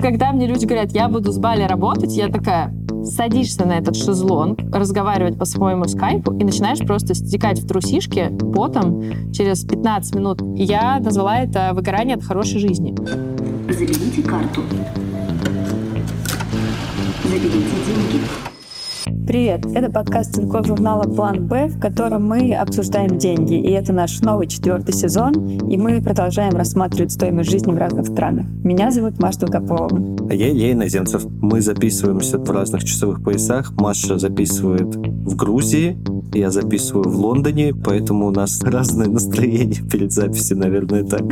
Когда мне люди говорят, я буду с Бали работать, я такая, садишься на этот шезлонг, разговаривать по своему скайпу и начинаешь просто стекать в трусишки потом через 15 минут. Я назвала это выгорание от хорошей жизни. Заведите карту. Заведите деньги. Привет! Это подкаст Тинькофф журнала «План Б», в котором мы обсуждаем деньги. И это наш новый четвертый сезон, и мы продолжаем рассматривать стоимость жизни в разных странах. Меня зовут Маша Долгополова. А я Илья Иноземцев. Мы записываемся в разных часовых поясах. Маша записывает в Грузии, я записываю в Лондоне, поэтому у нас разное настроение перед записью, наверное, так.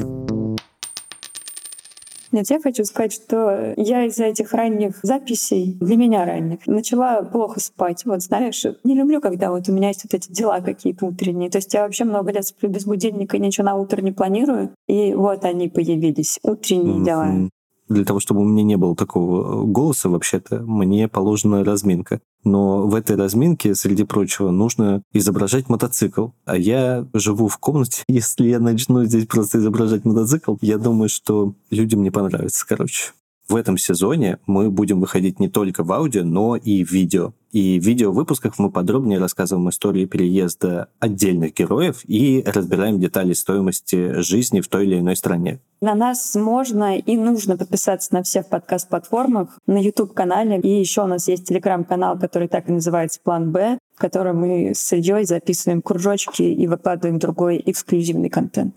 Нет, я хочу сказать, что я из-за этих ранних записей, для меня ранних, начала плохо спать. Вот знаешь, не люблю, когда вот у меня есть вот эти дела какие-то утренние. То есть я вообще много лет сплю без будильника, ничего на утро не планирую. И вот они появились, утренние mm-hmm. дела для того, чтобы у меня не было такого голоса, вообще-то, мне положена разминка. Но в этой разминке, среди прочего, нужно изображать мотоцикл. А я живу в комнате. Если я начну здесь просто изображать мотоцикл, я думаю, что людям не понравится, короче. В этом сезоне мы будем выходить не только в аудио, но и в видео. И в видеовыпусках мы подробнее рассказываем истории переезда отдельных героев и разбираем детали стоимости жизни в той или иной стране. На нас можно и нужно подписаться на всех подкаст-платформах, на YouTube-канале. И еще у нас есть телеграм-канал, который так и называется «План Б», в котором мы с Ильей записываем кружочки и выкладываем другой эксклюзивный контент.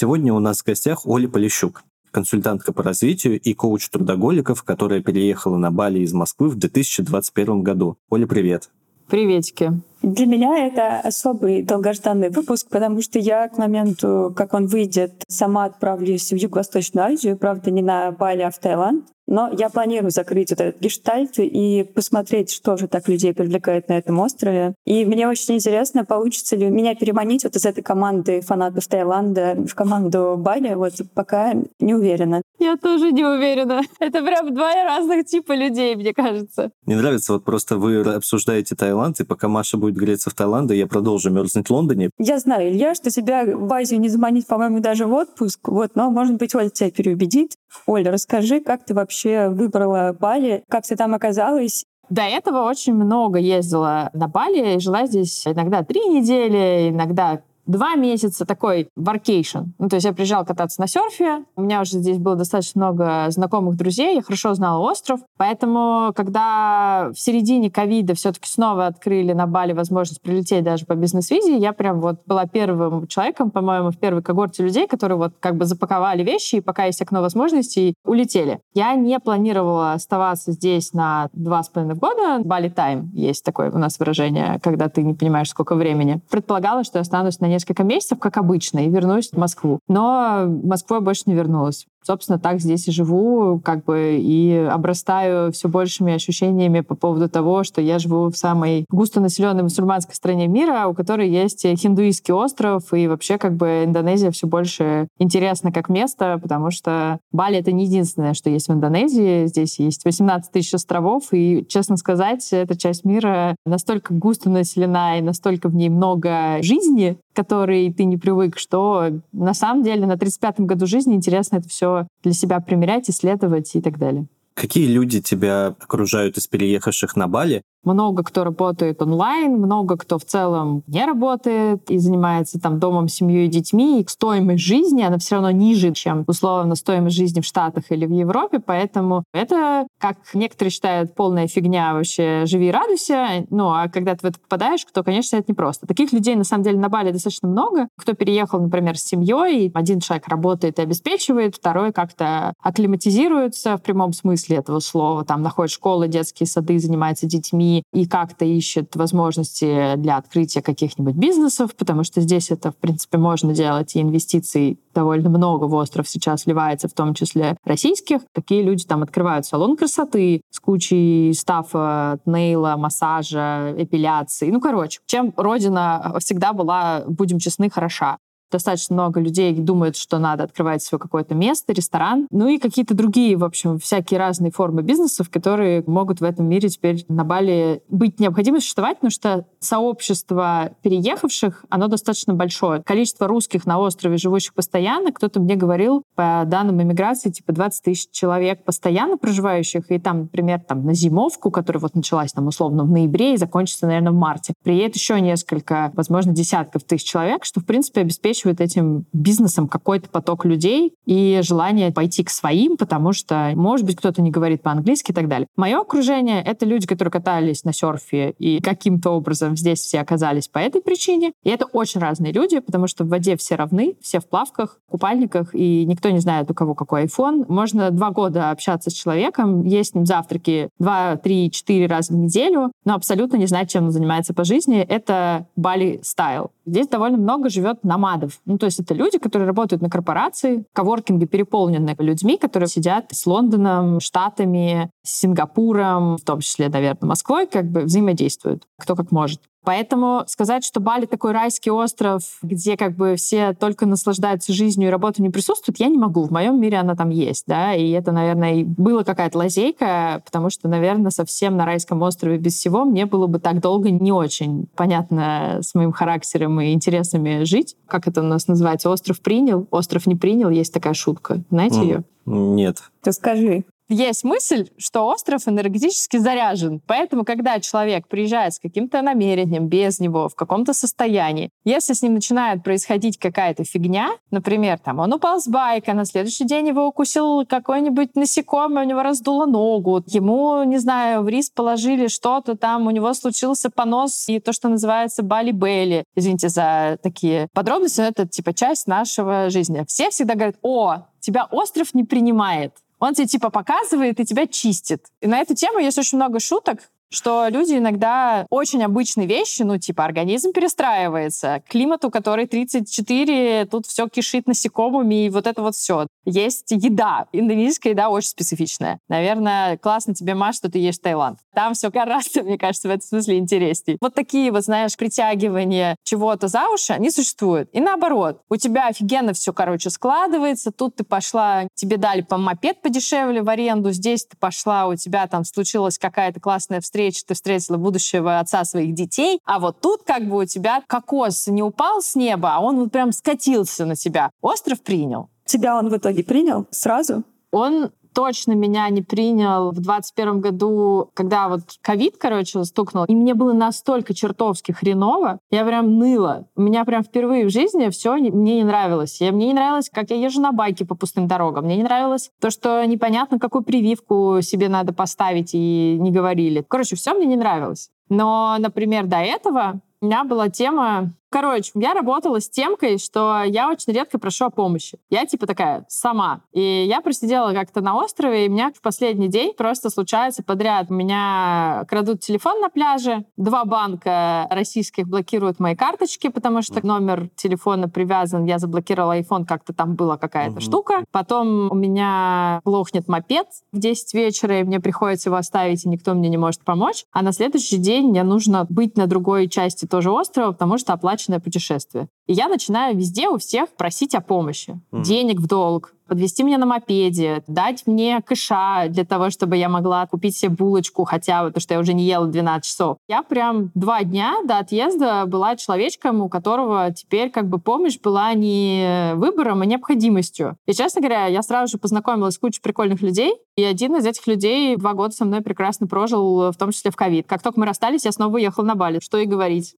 Сегодня у нас в гостях Оля Полищук, консультантка по развитию и коуч трудоголиков, которая переехала на Бали из Москвы в 2021 году. Оля, привет. Приветики. Для меня это особый долгожданный выпуск, потому что я к моменту, как он выйдет, сама отправлюсь в Юго-Восточную Азию, правда, не на Бали, а в Таиланд. Но я планирую закрыть вот этот гештальт и посмотреть, что же так людей привлекает на этом острове. И мне очень интересно, получится ли меня переманить вот из этой команды фанатов Таиланда в команду Бали. Вот пока не уверена. Я тоже не уверена. Это прям два разных типа людей, мне кажется. Мне нравится, вот просто вы обсуждаете Таиланд, и пока Маша будет греться в Таиланде, я продолжу мерзнуть в Лондоне. Я знаю, Илья, что тебя в Азию не заманить, по-моему, даже в отпуск. Вот, но, может быть, Оля тебя переубедит. Оля, расскажи, как ты вообще вообще выбрала Бали? Как ты там оказалась? До этого очень много ездила на Бали, жила здесь иногда три недели, иногда два месяца такой workation. Ну, то есть я приезжала кататься на серфе, у меня уже здесь было достаточно много знакомых друзей, я хорошо знала остров, поэтому, когда в середине ковида все-таки снова открыли на Бали возможность прилететь даже по бизнес-визе, я прям вот была первым человеком, по-моему, в первой когорте людей, которые вот как бы запаковали вещи и пока есть окно возможностей, улетели. Я не планировала оставаться здесь на два с половиной года. Бали тайм есть такое у нас выражение, когда ты не понимаешь, сколько времени. Предполагала, что я останусь на несколько месяцев, как обычно, и вернусь в Москву. Но в Москву я больше не вернулась. Собственно, так здесь и живу, как бы, и обрастаю все большими ощущениями по поводу того, что я живу в самой густонаселенной мусульманской стране мира, у которой есть хиндуистский остров, и вообще, как бы, Индонезия все больше интересна как место, потому что Бали — это не единственное, что есть в Индонезии. Здесь есть 18 тысяч островов, и, честно сказать, эта часть мира настолько густо населена и настолько в ней много жизни, которой ты не привык, что на самом деле на 35-м году жизни интересно это все для себя примерять, исследовать и так далее. Какие люди тебя окружают из переехавших на Бали? Много кто работает онлайн, много кто в целом не работает и занимается там домом, семьей и детьми. И стоимость жизни, она все равно ниже, чем условно стоимость жизни в Штатах или в Европе, поэтому это, как некоторые считают, полная фигня вообще «живи и радуйся». Ну, а когда ты в это попадаешь, то, конечно, это непросто. Таких людей, на самом деле, на Бали достаточно много. Кто переехал, например, с семьей, один человек работает и обеспечивает, второй как-то акклиматизируется в прямом смысле этого слова, там находит школы, детские сады, занимается детьми, и как-то ищет возможности для открытия каких-нибудь бизнесов, потому что здесь это, в принципе, можно делать, и инвестиций довольно много в остров сейчас вливается, в том числе российских. Такие люди там открывают салон красоты с кучей стафа, нейла, массажа, эпиляции. Ну, короче, чем родина всегда была, будем честны, хороша. Достаточно много людей думают, что надо открывать свое какое-то место, ресторан. Ну и какие-то другие, в общем, всякие разные формы бизнесов, которые могут в этом мире теперь на Бали быть необходимы существовать, потому что сообщество переехавших, оно достаточно большое. Количество русских на острове, живущих постоянно, кто-то мне говорил, по данным иммиграции, типа 20 тысяч человек постоянно проживающих, и там, например, там на зимовку, которая вот началась там условно в ноябре и закончится, наверное, в марте, приедет еще несколько, возможно, десятков тысяч человек, что, в принципе, обеспечивает этим бизнесом какой-то поток людей и желание пойти к своим, потому что, может быть, кто-то не говорит по-английски и так далее. Мое окружение — это люди, которые катались на серфе и каким-то образом здесь все оказались по этой причине. И это очень разные люди, потому что в воде все равны, все в плавках, купальниках, и никто не знает, у кого какой iPhone. Можно два года общаться с человеком, есть с ним завтраки два, три, четыре раза в неделю, но абсолютно не знать, чем он занимается по жизни. Это Бали стайл. Здесь довольно много живет намадов. Ну, то есть это люди, которые работают на корпорации, коворкинги переполнены людьми, которые сидят с Лондоном, Штатами, Сингапуром, в том числе, наверное, Москвой, как бы взаимодействуют, кто как может. Поэтому сказать, что Бали такой райский остров, где как бы все только наслаждаются жизнью и работа не присутствует, я не могу. В моем мире она там есть, да, и это, наверное, и была какая-то лазейка, потому что, наверное, совсем на райском острове без всего мне было бы так долго не очень понятно с моим характером и интересами жить. Как это у нас называется? Остров принял, остров не принял. Есть такая шутка. Знаете mm. ее? Нет. Ты скажи есть мысль, что остров энергетически заряжен. Поэтому, когда человек приезжает с каким-то намерением, без него, в каком-то состоянии, если с ним начинает происходить какая-то фигня, например, там он упал с байка, на следующий день его укусил какой-нибудь насекомый, у него раздуло ногу, ему, не знаю, в рис положили что-то там, у него случился понос и то, что называется бали-белли. Извините за такие подробности, но это типа часть нашего жизни. Все всегда говорят, о, тебя остров не принимает. Он тебе типа показывает и тебя чистит. И на эту тему есть очень много шуток что люди иногда очень обычные вещи, ну, типа организм перестраивается, климату, который 34, тут все кишит насекомыми, и вот это вот все. Есть еда. Индонезийская еда очень специфичная. Наверное, классно тебе, Маш, что ты ешь Таиланд. Там все гораздо, мне кажется, в этом смысле интересней. Вот такие вот, знаешь, притягивания чего-то за уши, они существуют. И наоборот, у тебя офигенно все, короче, складывается. Тут ты пошла, тебе дали по мопед подешевле в аренду, здесь ты пошла, у тебя там случилась какая-то классная встреча встрече ты встретила будущего отца своих детей, а вот тут как бы у тебя кокос не упал с неба, а он вот прям скатился на тебя. Остров принял. Тебя он в итоге принял сразу? Он точно меня не принял в 21 году, когда вот ковид, короче, стукнул, и мне было настолько чертовски хреново, я прям ныла. У меня прям впервые в жизни все мне не нравилось. И мне не нравилось, как я езжу на байке по пустым дорогам. Мне не нравилось то, что непонятно, какую прививку себе надо поставить, и не говорили. Короче, все мне не нравилось. Но, например, до этого у меня была тема Короче, я работала с темкой, что я очень редко прошу о помощи. Я типа такая сама. И я просидела как-то на острове, и у меня в последний день просто случается подряд. У меня крадут телефон на пляже, два банка российских блокируют мои карточки, потому что номер телефона привязан, я заблокировала iPhone, как-то там была какая-то угу. штука. Потом у меня глохнет мопед в 10 вечера, и мне приходится его оставить, и никто мне не может помочь. А на следующий день мне нужно быть на другой части тоже острова, потому что оплачивать оплаченное путешествие. И я начинаю везде у всех просить о помощи. Mm. Денег в долг, подвести меня на мопеде, дать мне кэша для того, чтобы я могла купить себе булочку хотя бы, потому что я уже не ела 12 часов. Я прям два дня до отъезда была человечком, у которого теперь как бы помощь была не выбором, а необходимостью. И, честно говоря, я сразу же познакомилась с кучей прикольных людей, и один из этих людей два года со мной прекрасно прожил, в том числе в ковид. Как только мы расстались, я снова уехала на Бали. Что и говорить.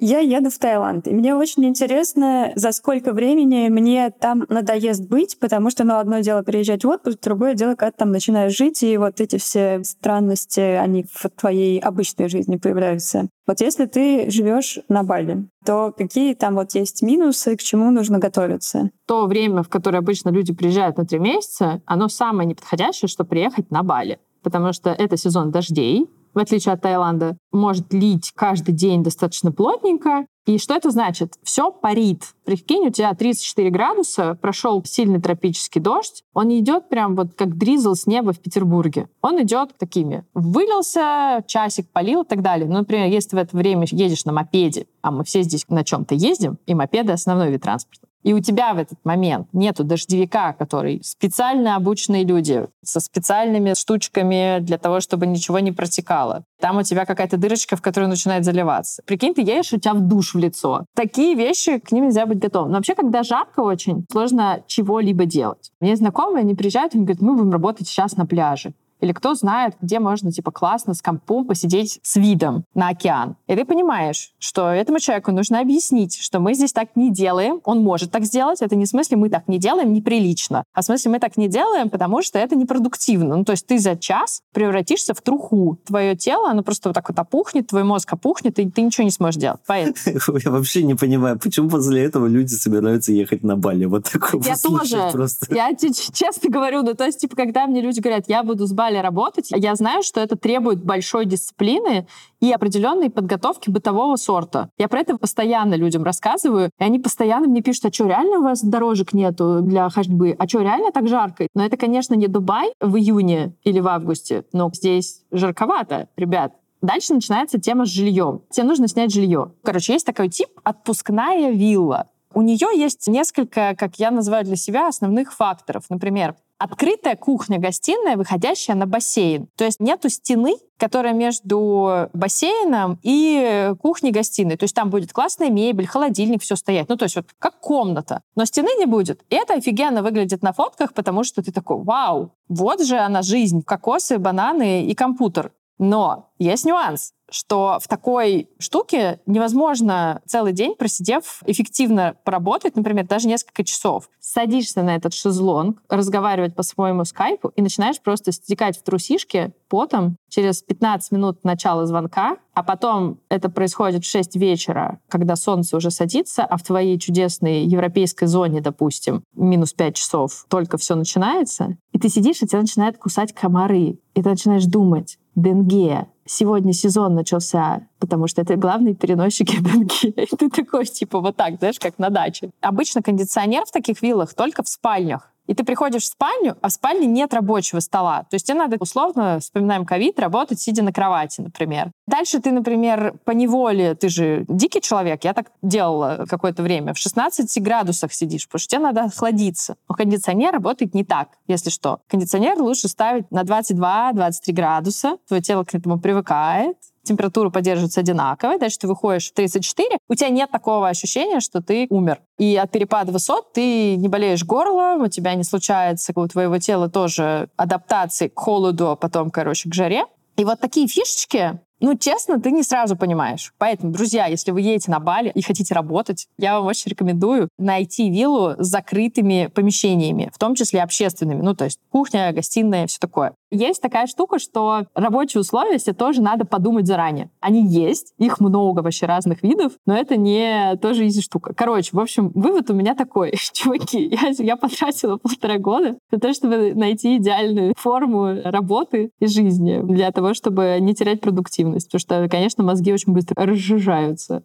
Я еду в Таиланд, и мне очень интересно, за сколько времени мне там надоест быть, потому что, ну, одно дело приезжать в отпуск, другое дело, когда там начинаешь жить, и вот эти все странности, они в твоей обычной жизни появляются. Вот если ты живешь на Бали, то какие там вот есть минусы, к чему нужно готовиться? То время, в которое обычно люди приезжают на три месяца, оно самое неподходящее, чтобы приехать на Бали. Потому что это сезон дождей, в отличие от Таиланда, может лить каждый день достаточно плотненько. И что это значит? Все парит. Прикинь, у тебя 34 градуса, прошел сильный тропический дождь, он идет прям вот как дризл с неба в Петербурге. Он идет такими. Вылился, часик полил и так далее. Ну, например, если в это время едешь на мопеде, а мы все здесь на чем-то ездим, и мопеды — основной вид транспорта, и у тебя в этот момент нету дождевика, который специально обученные люди со специальными штучками для того, чтобы ничего не протекало. Там у тебя какая-то дырочка, в которую начинает заливаться. Прикинь, ты едешь, у тебя в душ в лицо. Такие вещи, к ним нельзя быть готовым. Но вообще, когда жарко очень, сложно чего-либо делать. Мне знакомые, они приезжают, и говорят, мы будем работать сейчас на пляже. Или кто знает, где можно, типа, классно с компом посидеть с видом на океан. И ты понимаешь, что этому человеку нужно объяснить, что мы здесь так не делаем. Он может так сделать. Это не в смысле мы так не делаем неприлично, а в смысле мы так не делаем, потому что это непродуктивно. Ну, то есть ты за час превратишься в труху. Твое тело, оно просто вот так вот опухнет, твой мозг опухнет, и ты ничего не сможешь делать. Поэтому. Я вообще не понимаю, почему после этого люди собираются ехать на Бали. Вот такое Я тоже. Просто. Я тебе честно говорю, ну, то есть, типа, когда мне люди говорят, я буду с Бали работать, я знаю, что это требует большой дисциплины и определенной подготовки бытового сорта. Я про это постоянно людям рассказываю, и они постоянно мне пишут, а что, реально у вас дорожек нету для ходьбы? А что, реально так жарко? Но это, конечно, не Дубай в июне или в августе, но здесь жарковато, ребят. Дальше начинается тема с жильем. Тебе нужно снять жилье. Короче, есть такой тип отпускная вилла. У нее есть несколько, как я называю для себя, основных факторов. Например, открытая кухня-гостиная, выходящая на бассейн. То есть нету стены, которая между бассейном и кухней-гостиной. То есть там будет классная мебель, холодильник, все стоять. Ну, то есть вот как комната. Но стены не будет. И это офигенно выглядит на фотках, потому что ты такой, вау, вот же она жизнь. Кокосы, бананы и компьютер. Но есть нюанс что в такой штуке невозможно целый день, просидев, эффективно поработать, например, даже несколько часов. Садишься на этот шезлонг, разговаривать по своему скайпу и начинаешь просто стекать в трусишки потом через 15 минут начала звонка, а потом это происходит в 6 вечера, когда солнце уже садится, а в твоей чудесной европейской зоне, допустим, минус 5 часов, только все начинается, и ты сидишь, и тебя начинают кусать комары, и ты начинаешь думать, Денге, сегодня сезон начался, потому что это главный переносчик денге. И ты такой, типа, вот так, знаешь, как на даче. Обычно кондиционер в таких виллах только в спальнях и ты приходишь в спальню, а в спальне нет рабочего стола. То есть тебе надо, условно, вспоминаем ковид, работать, сидя на кровати, например. Дальше ты, например, по неволе, ты же дикий человек, я так делала какое-то время, в 16 градусах сидишь, потому что тебе надо охладиться. Но кондиционер работает не так, если что. Кондиционер лучше ставить на 22-23 градуса, твое тело к этому привыкает, температура поддерживается одинаковой, дальше ты выходишь в 34, у тебя нет такого ощущения, что ты умер. И от перепада высот ты не болеешь горлом, у тебя не случается у твоего тела тоже адаптации к холоду, а потом, короче, к жаре. И вот такие фишечки, ну, честно, ты не сразу понимаешь. Поэтому, друзья, если вы едете на Бали и хотите работать, я вам очень рекомендую найти виллу с закрытыми помещениями, в том числе общественными. Ну, то есть кухня, гостиная, все такое. Есть такая штука, что рабочие условия себе тоже надо подумать заранее. Они есть, их много вообще разных видов, но это не тоже изи штука. Короче, в общем, вывод у меня такой. Чуваки, я, я потратила полтора года для того, чтобы найти идеальную форму работы и жизни, для того, чтобы не терять продуктивность. Потому что, конечно, мозги очень быстро разжижаются.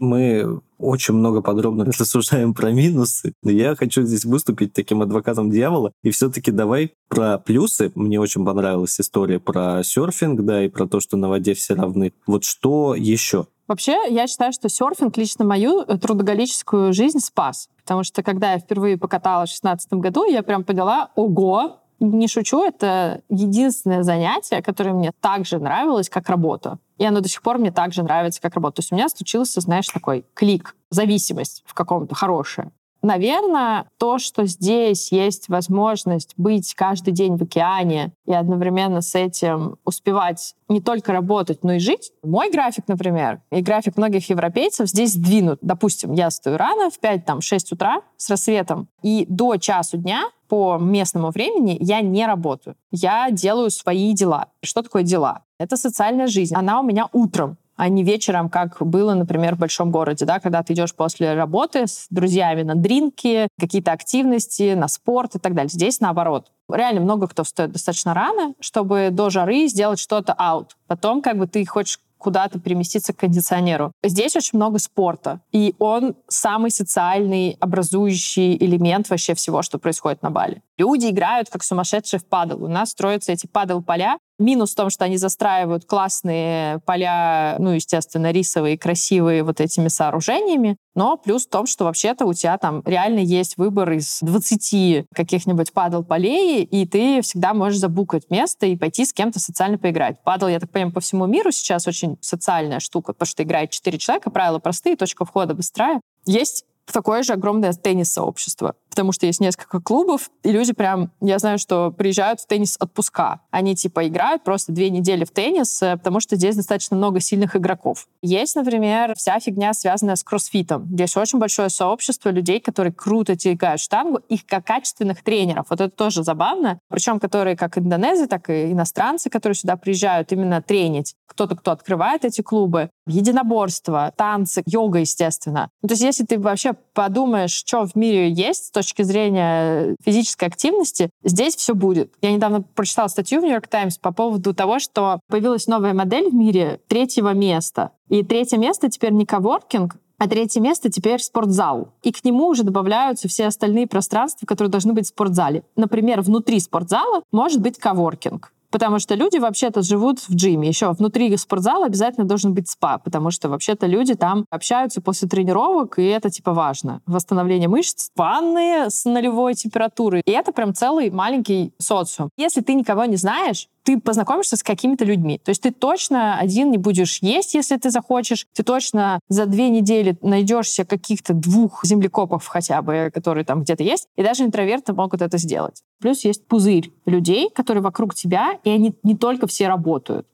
Мы очень много подробно рассуждаем про минусы. Но я хочу здесь выступить таким адвокатом дьявола. И все-таки давай про плюсы. Мне очень понравилась история про серфинг, да, и про то, что на воде все равны. Вот что еще? Вообще, я считаю, что серфинг лично мою э, трудоголическую жизнь спас. Потому что когда я впервые покаталась в 2016 году, я прям поняла, ого, не шучу, это единственное занятие, которое мне так же нравилось, как работа. И оно до сих пор мне так же нравится, как работа. То есть у меня случился, знаешь, такой клик, зависимость в каком-то хорошая. Наверное, то, что здесь есть возможность быть каждый день в океане и одновременно с этим успевать не только работать, но и жить. Мой график, например, и график многих европейцев здесь сдвинут. Допустим, я стою рано, в 5-6 утра с рассветом, и до часу дня по местному времени я не работаю. Я делаю свои дела. Что такое дела? Это социальная жизнь. Она у меня утром а не вечером, как было, например, в большом городе, да, когда ты идешь после работы с друзьями на дринки, какие-то активности, на спорт и так далее. Здесь наоборот. Реально много кто встает достаточно рано, чтобы до жары сделать что-то аут. Потом как бы ты хочешь куда-то переместиться к кондиционеру. Здесь очень много спорта, и он самый социальный, образующий элемент вообще всего, что происходит на Бали. Люди играют как сумасшедшие в падл. У нас строятся эти падл-поля, Минус в том, что они застраивают классные поля, ну, естественно, рисовые, красивые вот этими сооружениями. Но плюс в том, что вообще-то у тебя там реально есть выбор из 20 каких-нибудь падл-полей, и ты всегда можешь забукать место и пойти с кем-то социально поиграть. Падл, я так понимаю, по всему миру сейчас очень социальная штука, потому что играет 4 человека, правила простые, точка входа быстрая. Есть такое же огромное теннис-сообщество, потому что есть несколько клубов, и люди прям, я знаю, что приезжают в теннис отпуска. Они типа играют просто две недели в теннис, э, потому что здесь достаточно много сильных игроков. Есть, например, вся фигня, связанная с кроссфитом. Здесь очень большое сообщество людей, которые круто тягают штангу, их как качественных тренеров. Вот это тоже забавно. Причем, которые как индонезы, так и иностранцы, которые сюда приезжают именно тренить. Кто-то, кто открывает эти клубы. Единоборство, танцы, йога, естественно. Ну, то есть если ты вообще подумаешь, что в мире есть с точки зрения физической активности, здесь все будет. Я недавно прочитала статью в Нью-Йорк Таймс по поводу того, что появилась новая модель в мире третьего места. И третье место теперь не коворкинг, а третье место теперь спортзал. И к нему уже добавляются все остальные пространства, которые должны быть в спортзале. Например, внутри спортзала может быть коворкинг. Потому что люди вообще-то живут в джиме. Еще внутри спортзала обязательно должен быть спа, потому что вообще-то люди там общаются после тренировок, и это типа важно. Восстановление мышц, ванны с нулевой температурой. И это прям целый маленький социум. Если ты никого не знаешь, ты познакомишься с какими-то людьми. То есть ты точно один не будешь есть, если ты захочешь. Ты точно за две недели найдешься каких-то двух землекопов хотя бы, которые там где-то есть. И даже интроверты могут это сделать. Плюс есть пузырь людей, которые вокруг тебя, и они не только все работают.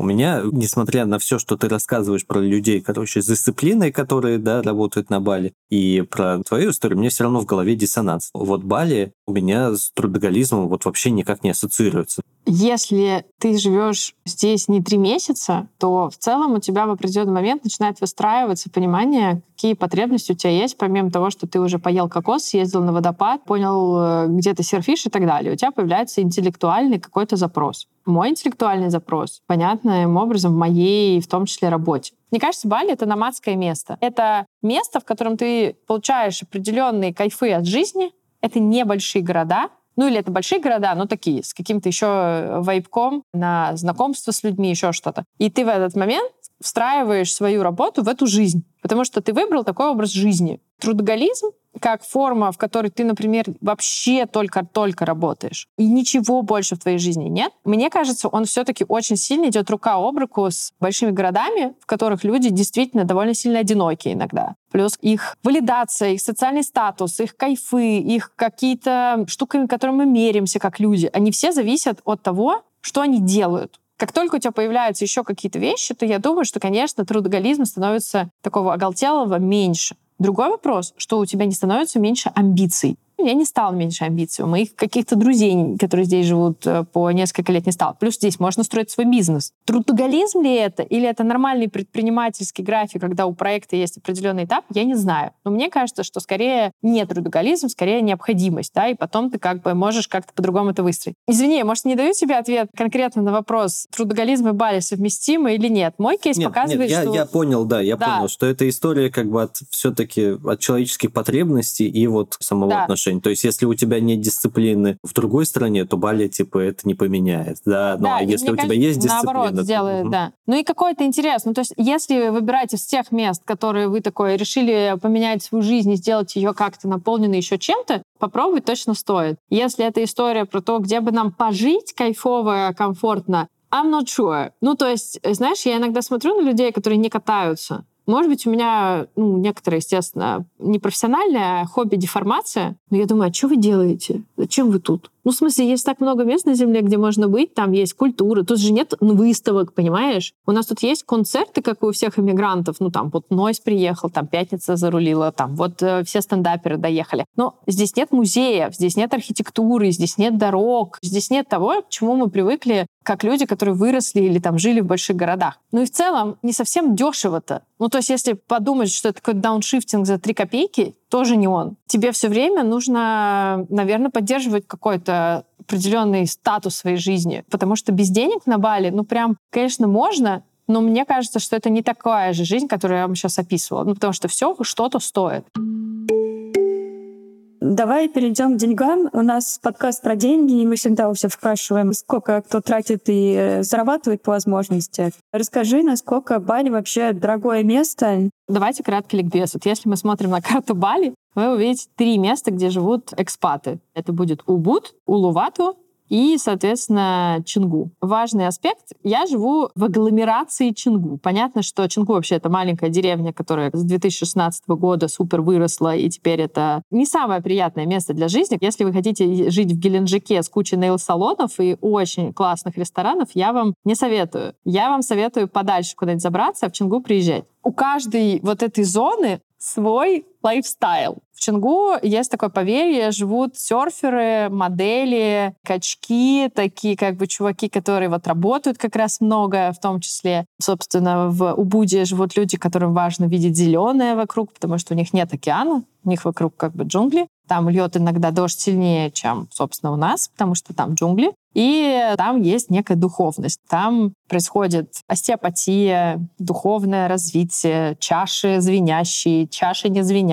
У меня, несмотря на все, что ты рассказываешь про людей, короче, с дисциплиной, которые, да, работают на Бали, и про твою историю, мне все равно в голове диссонанс. Вот Бали у меня с трудоголизмом вот вообще никак не ассоциируется. Если ты живешь здесь не три месяца, то в целом у тебя в определенный момент начинает выстраиваться понимание, какие потребности у тебя есть, помимо того, что ты уже поел кокос, съездил на водопад, понял, э, где ты серфишь и так далее. У тебя появляется интеллектуальный какой-то запрос. Мой интеллектуальный запрос понятным образом в моей, в том числе, работе. Мне кажется, Бали — это номадское место. Это место, в котором ты получаешь определенные кайфы от жизни. Это небольшие города, ну или это большие города, но такие, с каким-то еще э, вайпком на знакомство с людьми, еще что-то. И ты в этот момент встраиваешь свою работу в эту жизнь, потому что ты выбрал такой образ жизни. Трудоголизм как форма, в которой ты, например, вообще только-только работаешь, и ничего больше в твоей жизни нет, мне кажется, он все-таки очень сильно идет рука об руку с большими городами, в которых люди действительно довольно сильно одиноки иногда. Плюс их валидация, их социальный статус, их кайфы, их какие-то штуками, которыми мы меряемся как люди, они все зависят от того, что они делают. Как только у тебя появляются еще какие-то вещи, то я думаю, что, конечно, трудоголизм становится такого оголтелого меньше. Другой вопрос, что у тебя не становится меньше амбиций я не стал меньше амбиций. У моих каких-то друзей, которые здесь живут э, по несколько лет, не стал. Плюс здесь можно строить свой бизнес. Трудоголизм ли это? Или это нормальный предпринимательский график, когда у проекта есть определенный этап? Я не знаю. Но мне кажется, что скорее не трудоголизм, скорее необходимость, да, и потом ты как бы можешь как-то по-другому это выстроить. Извини, я, может, не даю тебе ответ конкретно на вопрос, трудоголизм и Бали совместимы или нет. Мой кейс нет, показывает, нет, я, что... я понял, да, я да. понял, что это история как бы от все-таки от человеческих потребностей и вот самого да. отношения отношений. То есть, если у тебя нет дисциплины в другой стране, то Бали, типа, это не поменяет. Да, ну, да, а если у кажется, тебя есть дисциплина... Наоборот, то... сделает, угу. да. Ну и какой-то интерес. Ну, то есть, если вы выбираете с тех мест, которые вы такое решили поменять свою жизнь и сделать ее как-то наполненной еще чем-то, попробовать точно стоит. Если это история про то, где бы нам пожить кайфово, комфортно, I'm not sure. Ну, то есть, знаешь, я иногда смотрю на людей, которые не катаются, может быть, у меня, ну, некоторые, естественно, не профессиональное, а хобби деформация. Но я думаю, а что вы делаете? Зачем вы тут? Ну, в смысле, есть так много мест на Земле, где можно быть, там есть культура, тут же нет выставок, понимаешь? У нас тут есть концерты, как и у всех иммигрантов, ну, там, вот Нойс приехал, там, Пятница зарулила, там, вот э, все стендаперы доехали. Но здесь нет музеев, здесь нет архитектуры, здесь нет дорог, здесь нет того, к чему мы привыкли как люди, которые выросли или там жили в больших городах. Ну и в целом не совсем дешево-то. Ну то есть если подумать, что это такой дауншифтинг за 3 копейки, тоже не он. Тебе все время нужно, наверное, поддерживать какой-то определенный статус своей жизни, потому что без денег на Бали, ну прям, конечно, можно, но мне кажется, что это не такая же жизнь, которую я вам сейчас описывала. Ну, потому что все что-то стоит. Давай перейдем к деньгам. У нас подкаст про деньги, и мы всегда у всех спрашиваем, сколько кто тратит и э, зарабатывает по возможности. Расскажи, насколько Бали вообще дорогое место? Давайте краткий ликбез. Вот если мы смотрим на карту Бали, вы увидите три места, где живут экспаты. Это будет Убуд, Улувату и, соответственно, Чингу. Важный аспект. Я живу в агломерации Чингу. Понятно, что Чингу вообще это маленькая деревня, которая с 2016 года супер выросла, и теперь это не самое приятное место для жизни. Если вы хотите жить в Геленджике с кучей нейл-салонов и очень классных ресторанов, я вам не советую. Я вам советую подальше куда-нибудь забраться, а в Чингу приезжать. У каждой вот этой зоны свой лайфстайл. В Чингу есть такое поверье, живут серферы, модели, качки, такие как бы чуваки, которые вот работают как раз много, в том числе, собственно, в Убуде живут люди, которым важно видеть зеленое вокруг, потому что у них нет океана, у них вокруг как бы джунгли. Там льет иногда дождь сильнее, чем, собственно, у нас, потому что там джунгли. И там есть некая духовность. Там происходит остеопатия, духовное развитие, чаши звенящие, чаши не звенящие.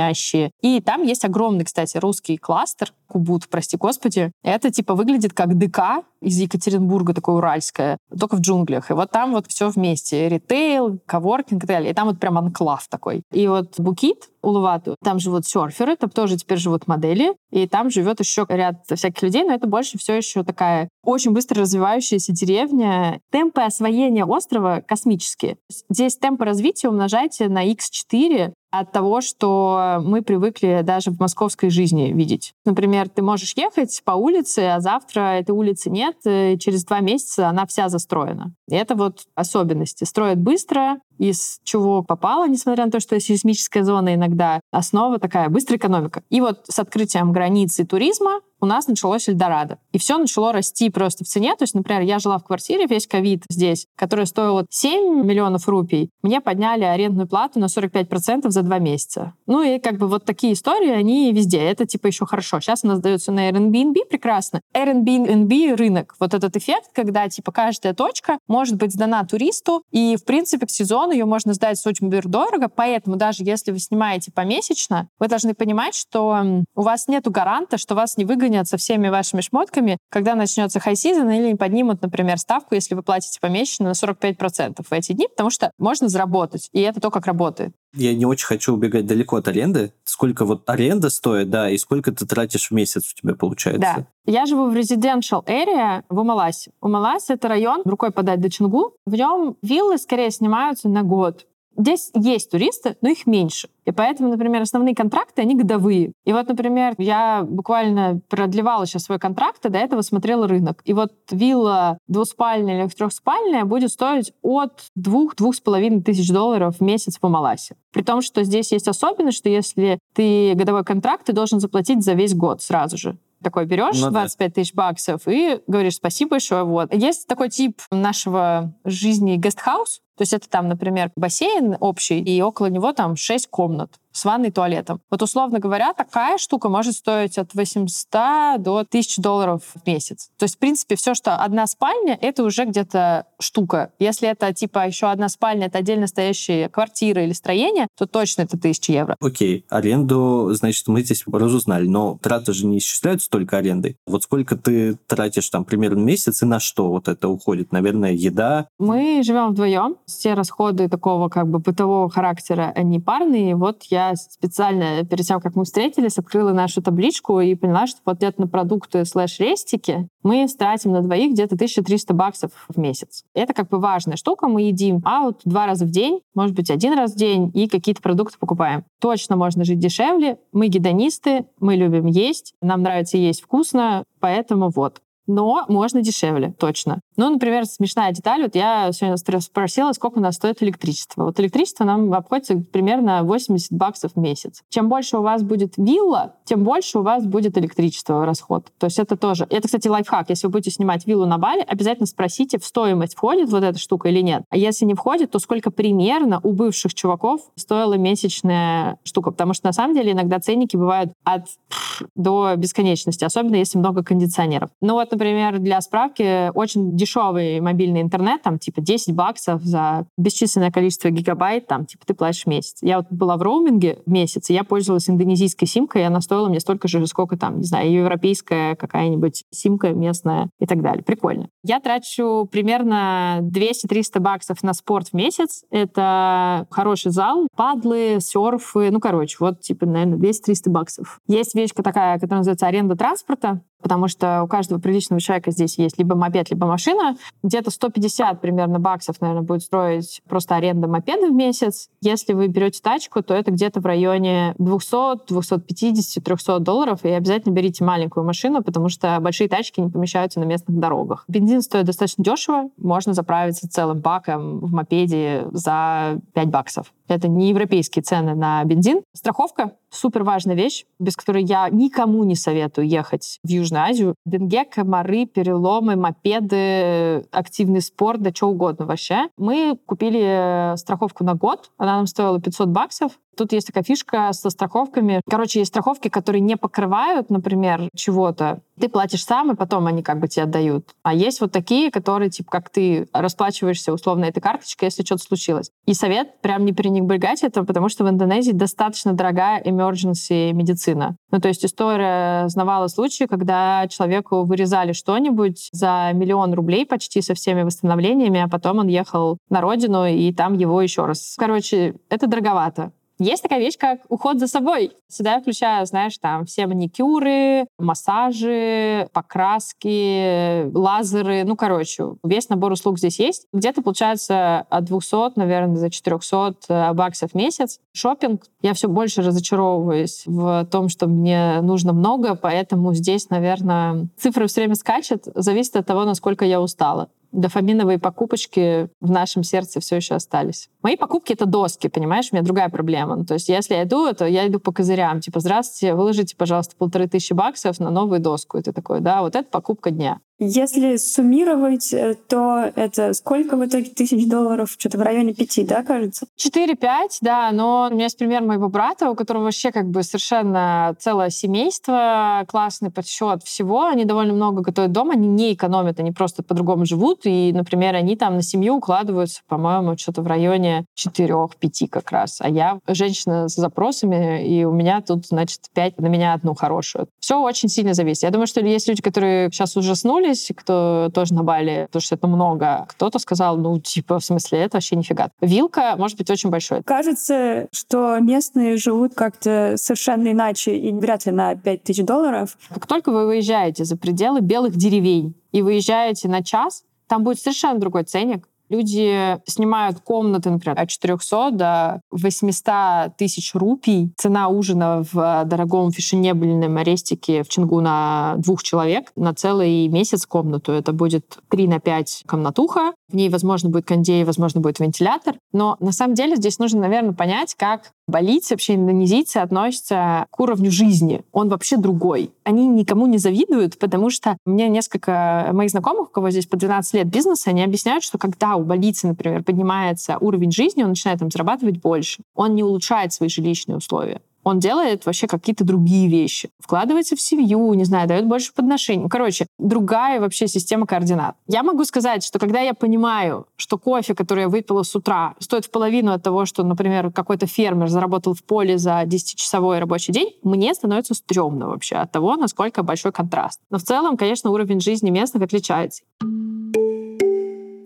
И там есть огромный, кстати, русский кластер, Кубут, прости господи. Это типа выглядит как ДК из Екатеринбурга, такое уральское, только в джунглях. И вот там вот все вместе. Ритейл, коворкинг и так далее. И там вот прям анклав такой. И вот Букит, Улувату, там живут серферы, там тоже теперь живут модели, и там живет еще ряд всяких людей, но это больше все еще такая очень быстро развивающаяся деревня. Темпы освоения острова космические. Здесь темпы развития умножайте на x4, от того, что мы привыкли даже в московской жизни видеть. Например, ты можешь ехать по улице, а завтра этой улицы нет, и через два месяца она вся застроена. И это вот особенности. Строят быстро, из чего попало, несмотря на то, что сейсмическая зона иногда основа такая быстрая экономика. И вот с открытием границы туризма у нас началось Эльдорадо. И все начало расти просто в цене. То есть, например, я жила в квартире весь ковид здесь, которая стоила 7 миллионов рупий. Мне подняли арендную плату на 45% за два месяца. Ну и как бы вот такие истории, они везде. Это типа еще хорошо. Сейчас у нас дается на Airbnb прекрасно. Airbnb рынок. Вот этот эффект, когда типа каждая точка может быть сдана туристу, и в принципе к сезону ее можно сдать очень дорого, поэтому даже если вы снимаете помесячно, вы должны понимать, что у вас нету гаранта, что вас не выгонят со всеми вашими шмотками, когда начнется хай-сезон или поднимут, например, ставку, если вы платите помесячно на 45% в эти дни, потому что можно заработать, и это то, как работает. Я не очень хочу убегать далеко от аренды. Сколько вот аренда стоит, да, и сколько ты тратишь в месяц у тебя получается? Да. Я живу в residential area в Умаласе. Умалас — это район, рукой подать до Чингу. В нем виллы скорее снимаются на год. Здесь есть туристы, но их меньше. И поэтому, например, основные контракты, они годовые. И вот, например, я буквально продлевала сейчас свой контракт, и до этого смотрела рынок. И вот вилла двуспальная или трехспальная будет стоить от двух-двух с половиной тысяч долларов в месяц по Маласе. При том, что здесь есть особенность, что если ты годовой контракт, ты должен заплатить за весь год сразу же такой берешь ну, 25 да. тысяч баксов и говоришь спасибо большое. Вот. Есть такой тип нашего жизни гестхаус, то есть это там, например, бассейн общий, и около него там 6 комнат с ванной и туалетом. Вот, условно говоря, такая штука может стоить от 800 до 1000 долларов в месяц. То есть, в принципе, все, что одна спальня, это уже где-то штука. Если это, типа, еще одна спальня, это отдельно стоящая квартира или строение, то точно это 1000 евро. Окей, аренду, значит, мы здесь разузнали, но траты же не исчисляются только арендой. Вот сколько ты тратишь там примерно месяц и на что вот это уходит? Наверное, еда? Мы живем вдвоем, все расходы такого как бы бытового характера, они парные. Вот я специально перед тем, как мы встретились, открыла нашу табличку и поняла, что вот где-то на продукты слэш-рестики мы тратим на двоих где-то 1300 баксов в месяц. Это как бы важная штука. Мы едим out два раза в день, может быть, один раз в день, и какие-то продукты покупаем. Точно можно жить дешевле. Мы гедонисты, мы любим есть, нам нравится есть вкусно, поэтому вот но можно дешевле, точно. Ну, например, смешная деталь. Вот я сегодня спросила, сколько у нас стоит электричество. Вот электричество нам обходится примерно 80 баксов в месяц. Чем больше у вас будет вилла, тем больше у вас будет электричество расход. То есть это тоже... Это, кстати, лайфхак. Если вы будете снимать виллу на Бали, обязательно спросите, в стоимость входит вот эта штука или нет. А если не входит, то сколько примерно у бывших чуваков стоила месячная штука? Потому что на самом деле иногда ценники бывают от до бесконечности, особенно если много кондиционеров. Ну вот, например, для справки, очень дешевый мобильный интернет, там, типа, 10 баксов за бесчисленное количество гигабайт, там, типа, ты платишь в месяц. Я вот была в роуминге месяц, и я пользовалась индонезийской симкой, и она стоила мне столько же, сколько там, не знаю, европейская какая-нибудь симка местная и так далее. Прикольно. Я трачу примерно 200-300 баксов на спорт в месяц. Это хороший зал, падлы, серфы, ну, короче, вот, типа, наверное, 200-300 баксов. Есть вещь такая, которая называется аренда транспорта потому что у каждого приличного человека здесь есть либо мопед, либо машина. Где-то 150 примерно баксов, наверное, будет строить просто аренда мопеда в месяц. Если вы берете тачку, то это где-то в районе 200, 250, 300 долларов, и обязательно берите маленькую машину, потому что большие тачки не помещаются на местных дорогах. Бензин стоит достаточно дешево, можно заправиться целым баком в мопеде за 5 баксов. Это не европейские цены на бензин. Страховка — супер важная вещь, без которой я никому не советую ехать в Южную Азию. Денге, комары, переломы, мопеды, активный спорт, да что угодно вообще. Мы купили страховку на год. Она нам стоила 500 баксов. Тут есть такая фишка со страховками. Короче, есть страховки, которые не покрывают, например, чего-то. Ты платишь сам, и потом они как бы тебе отдают. А есть вот такие, которые, типа, как ты расплачиваешься условно этой карточкой, если что-то случилось. И совет прям не пренебрегать это, потому что в Индонезии достаточно дорогая emergency медицина. Ну, то есть история знавала случаи, когда человеку вырезали что-нибудь за миллион рублей почти со всеми восстановлениями, а потом он ехал на родину, и там его еще раз. Короче, это дороговато. Есть такая вещь, как уход за собой. Сюда я включаю, знаешь, там все маникюры, массажи, покраски, лазеры, ну, короче, весь набор услуг здесь есть. Где-то получается от 200, наверное, за 400 э, баксов в месяц. Шопинг. Я все больше разочаровываюсь в том, что мне нужно много, поэтому здесь, наверное, цифры все время скачет. Зависит от того, насколько я устала дофаминовые покупочки в нашем сердце все еще остались. Мои покупки — это доски, понимаешь? У меня другая проблема. Ну, то есть если я иду, то я иду по козырям. Типа, здравствуйте, выложите, пожалуйста, полторы тысячи баксов на новую доску. Это такое, да, вот это покупка дня. Если суммировать, э, то это сколько в итоге тысяч долларов? Что-то в районе пяти, да, кажется? Четыре-пять, да. Но у меня есть пример моего брата, у которого вообще как бы совершенно целое семейство, классный подсчет всего. Они довольно много готовят дома, они не экономят, они просто по-другому живут. И, например, они там на семью укладываются, по-моему, что-то в районе четырех-пяти как раз. А я женщина с запросами, и у меня тут, значит, пять на меня одну хорошую. Все очень сильно зависит. Я думаю, что есть люди, которые сейчас ужаснули вернулись, кто тоже на Бали, потому что это много. Кто-то сказал, ну, типа, в смысле, это вообще нифига. Вилка может быть очень большой. Кажется, что местные живут как-то совершенно иначе и вряд ли на 5000 долларов. Как только вы выезжаете за пределы белых деревень и выезжаете на час, там будет совершенно другой ценник. Люди снимают комнаты, например, от 400 до 800 тысяч рупий. Цена ужина в дорогом фешенебельном арестике в Чингу на двух человек на целый месяц комнату. Это будет 3 на 5 комнатуха. В ней, возможно, будет кондей, возможно, будет вентилятор. Но на самом деле здесь нужно, наверное, понять, как болицы, вообще индонезийцы относятся к уровню жизни. Он вообще другой. Они никому не завидуют, потому что мне несколько моих знакомых, у кого здесь по 12 лет бизнеса, они объясняют, что когда у больницы, например, поднимается уровень жизни, он начинает там зарабатывать больше. Он не улучшает свои жилищные условия он делает вообще какие-то другие вещи. Вкладывается в семью, не знаю, дает больше подношений. Короче, другая вообще система координат. Я могу сказать, что когда я понимаю, что кофе, который я выпила с утра, стоит в половину от того, что, например, какой-то фермер заработал в поле за 10-часовой рабочий день, мне становится стрёмно вообще от того, насколько большой контраст. Но в целом, конечно, уровень жизни местных отличается.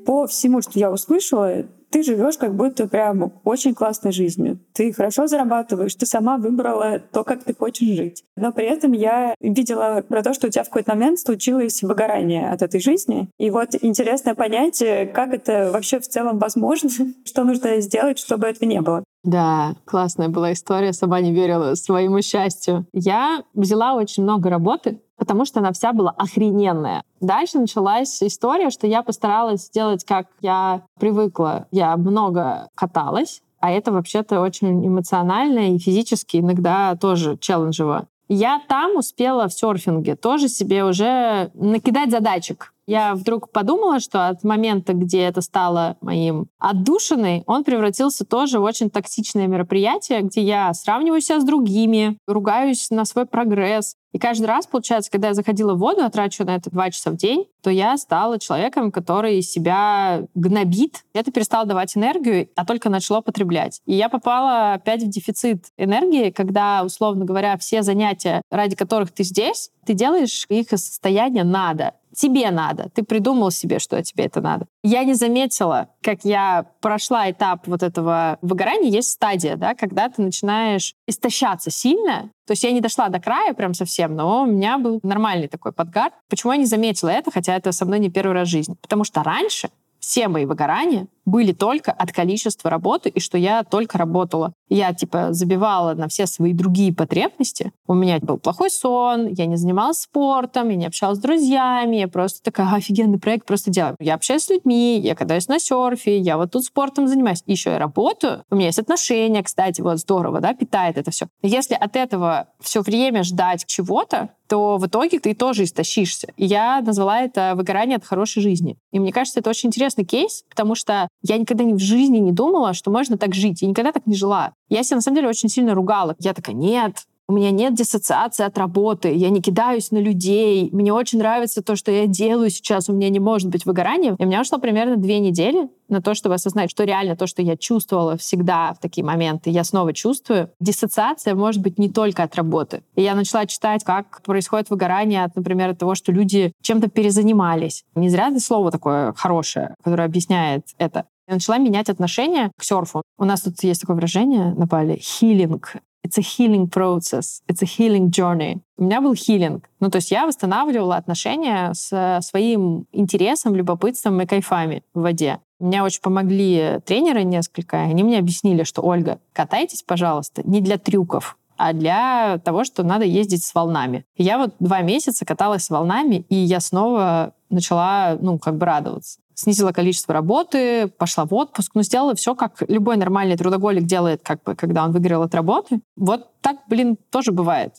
По всему, что я услышала, ты живешь как будто прям очень классной жизнью. Ты хорошо зарабатываешь, ты сама выбрала то, как ты хочешь жить. Но при этом я видела про то, что у тебя в какой-то момент случилось выгорание от этой жизни. И вот интересное понятие, как это вообще в целом возможно, что нужно сделать, чтобы это не было. Да, классная была история, сама не верила своему счастью. Я взяла очень много работы, потому что она вся была охрененная. Дальше началась история, что я постаралась сделать, как я привыкла. Я много каталась, а это вообще-то очень эмоционально и физически иногда тоже челленджево. Я там успела в серфинге тоже себе уже накидать задачек. Я вдруг подумала, что от момента, где это стало моим отдушиной, он превратился тоже в очень токсичное мероприятие, где я сравниваю себя с другими, ругаюсь на свой прогресс, и каждый раз, получается, когда я заходила в воду, я трачу на это два часа в день, то я стала человеком, который себя гнобит. Это перестало давать энергию, а только начало потреблять. И я попала опять в дефицит энергии, когда, условно говоря, все занятия, ради которых ты здесь, ты делаешь их из состояния «надо» тебе надо. Ты придумал себе, что тебе это надо. Я не заметила, как я прошла этап вот этого выгорания. Есть стадия, да, когда ты начинаешь истощаться сильно. То есть я не дошла до края прям совсем, но у меня был нормальный такой подгар. Почему я не заметила это, хотя это со мной не первый раз в жизни? Потому что раньше все мои выгорания были только от количества работы, и что я только работала. Я, типа, забивала на все свои другие потребности. У меня был плохой сон, я не занималась спортом, я не общалась с друзьями, я просто такая, офигенный проект, просто делаю. Я общаюсь с людьми, я катаюсь на серфе, я вот тут спортом занимаюсь. Еще я работаю, у меня есть отношения, кстати, вот здорово, да, питает это все. Если от этого все время ждать чего-то, то в итоге ты тоже истощишься. Я назвала это выгорание от хорошей жизни. И мне кажется, это очень интересный кейс, потому что я никогда в жизни не думала, что можно так жить. Я никогда так не жила. Я себя, на самом деле, очень сильно ругала. Я такая, нет, у меня нет диссоциации от работы, я не кидаюсь на людей, мне очень нравится то, что я делаю сейчас, у меня не может быть выгорания. И у меня ушло примерно две недели на то, чтобы осознать, что реально то, что я чувствовала всегда в такие моменты, я снова чувствую. Диссоциация может быть не только от работы. И я начала читать, как происходит выгорание от, например, от того, что люди чем-то перезанимались. Не зря это слово такое хорошее, которое объясняет это. Я начала менять отношение к серфу. У нас тут есть такое выражение на Бали — хилинг. It's a healing process, it's a healing journey. У меня был хилинг. Ну, то есть я восстанавливала отношения с своим интересом, любопытством и кайфами в воде. Мне очень помогли тренеры несколько. Они мне объяснили, что, Ольга, катайтесь, пожалуйста, не для трюков, а для того, что надо ездить с волнами. Я вот два месяца каталась с волнами, и я снова начала, ну, как бы радоваться снизила количество работы, пошла в отпуск, ну, сделала все, как любой нормальный трудоголик делает, как бы, когда он выиграл от работы. Вот так, блин, тоже бывает.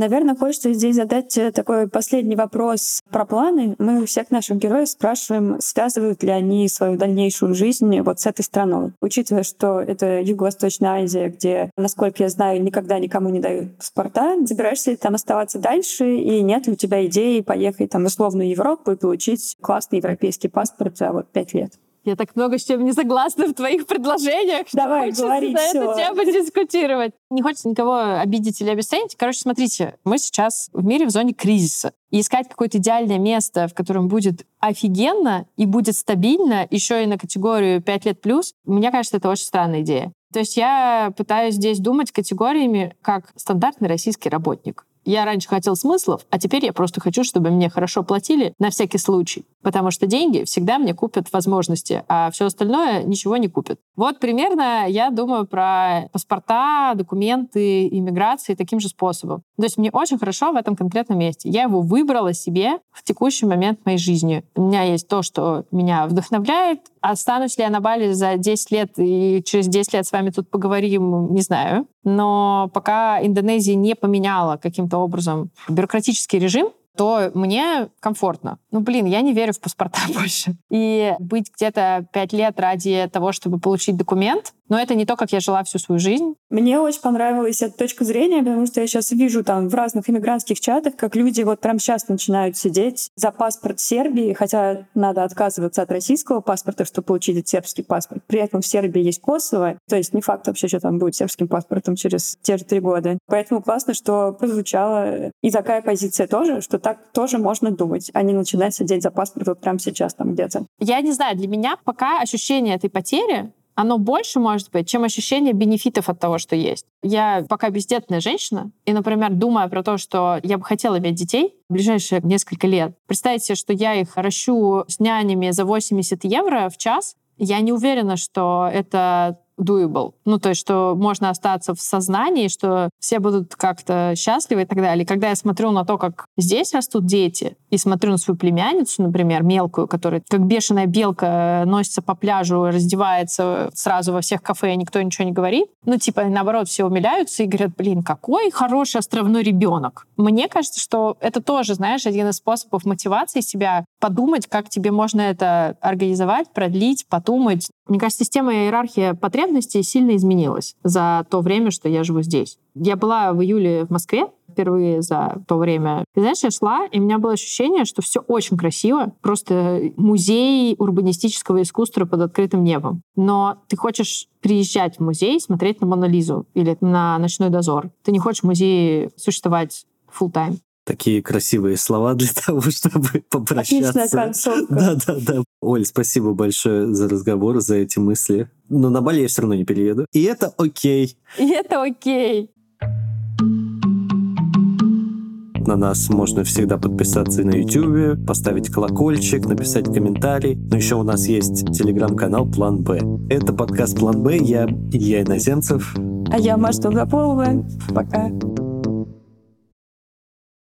Наверное, хочется здесь задать э, такой последний вопрос про планы. Мы у всех наших героев спрашиваем, связывают ли они свою дальнейшую жизнь вот с этой страной. Учитывая, что это Юго-Восточная Азия, где, насколько я знаю, никогда никому не дают паспорта, собираешься ли там оставаться дальше, и нет ли у тебя идеи поехать там в Европу и получить классный европейский паспорт за вот пять лет? Я так много с чем не согласна в твоих предложениях. Давай, что говори на все. эту тему дискутировать. Не хочется никого обидеть или обесценить. Короче, смотрите, мы сейчас в мире в зоне кризиса. И искать какое-то идеальное место, в котором будет офигенно и будет стабильно, еще и на категорию 5 лет плюс, мне кажется, это очень странная идея. То есть я пытаюсь здесь думать категориями как стандартный российский работник. Я раньше хотел смыслов, а теперь я просто хочу, чтобы мне хорошо платили на всякий случай. Потому что деньги всегда мне купят возможности, а все остальное ничего не купят. Вот примерно я думаю про паспорта, документы, иммиграции таким же способом. То есть мне очень хорошо в этом конкретном месте. Я его выбрала себе в текущий момент моей жизни. У меня есть то, что меня вдохновляет. Останусь ли я на Бали за 10 лет и через 10 лет с вами тут поговорим, не знаю. Но пока Индонезия не поменяла каким-то образом бюрократический режим, то мне комфортно. Ну, блин, я не верю в паспорта больше. И быть где-то пять лет ради того, чтобы получить документ, Но это не то, как я жила всю свою жизнь. Мне очень понравилась эта точка зрения, потому что я сейчас вижу там в разных иммигрантских чатах, как люди вот прямо сейчас начинают сидеть за паспорт Сербии, хотя надо отказываться от российского паспорта, чтобы получить сербский паспорт. При этом в Сербии есть Косово, то есть не факт вообще, что там будет сербским паспортом через те же три года. Поэтому классно, что прозвучала и такая позиция тоже, что так тоже можно думать, а не начинать сидеть за паспорт вот прямо сейчас там где-то. Я не знаю, для меня пока ощущение этой потери оно больше может быть, чем ощущение бенефитов от того, что есть. Я пока бездетная женщина, и, например, думая про то, что я бы хотела иметь детей в ближайшие несколько лет, представьте, что я их ращу с нянями за 80 евро в час, я не уверена, что это doable. Ну, то есть, что можно остаться в сознании, что все будут как-то счастливы и так далее. Когда я смотрю на то, как здесь растут дети, и смотрю на свою племянницу, например, мелкую, которая как бешеная белка носится по пляжу, раздевается сразу во всех кафе, и никто ничего не говорит. Ну, типа, наоборот, все умиляются и говорят, блин, какой хороший островной ребенок. Мне кажется, что это тоже, знаешь, один из способов мотивации себя подумать, как тебе можно это организовать, продлить, подумать. Мне кажется, система иерархии потребностей сильно изменилась за то время, что я живу здесь. Я была в июле в Москве впервые за то время. И знаешь, я шла, и у меня было ощущение, что все очень красиво. Просто музей урбанистического искусства под открытым небом. Но ты хочешь приезжать в музей, смотреть на Монолизу или на «Ночной дозор». Ты не хочешь в музее существовать full time такие красивые слова для того, чтобы попрощаться. Отличная концовка. Да, да, да. Оль, спасибо большое за разговор, за эти мысли. Но на Бали я все равно не перееду. И это окей. И это окей. На нас можно всегда подписаться на YouTube, поставить колокольчик, написать комментарий. Но еще у нас есть телеграм-канал План Б. Это подкаст План Б. Я Илья Иноземцев. А я Маша Долгополова. Пока.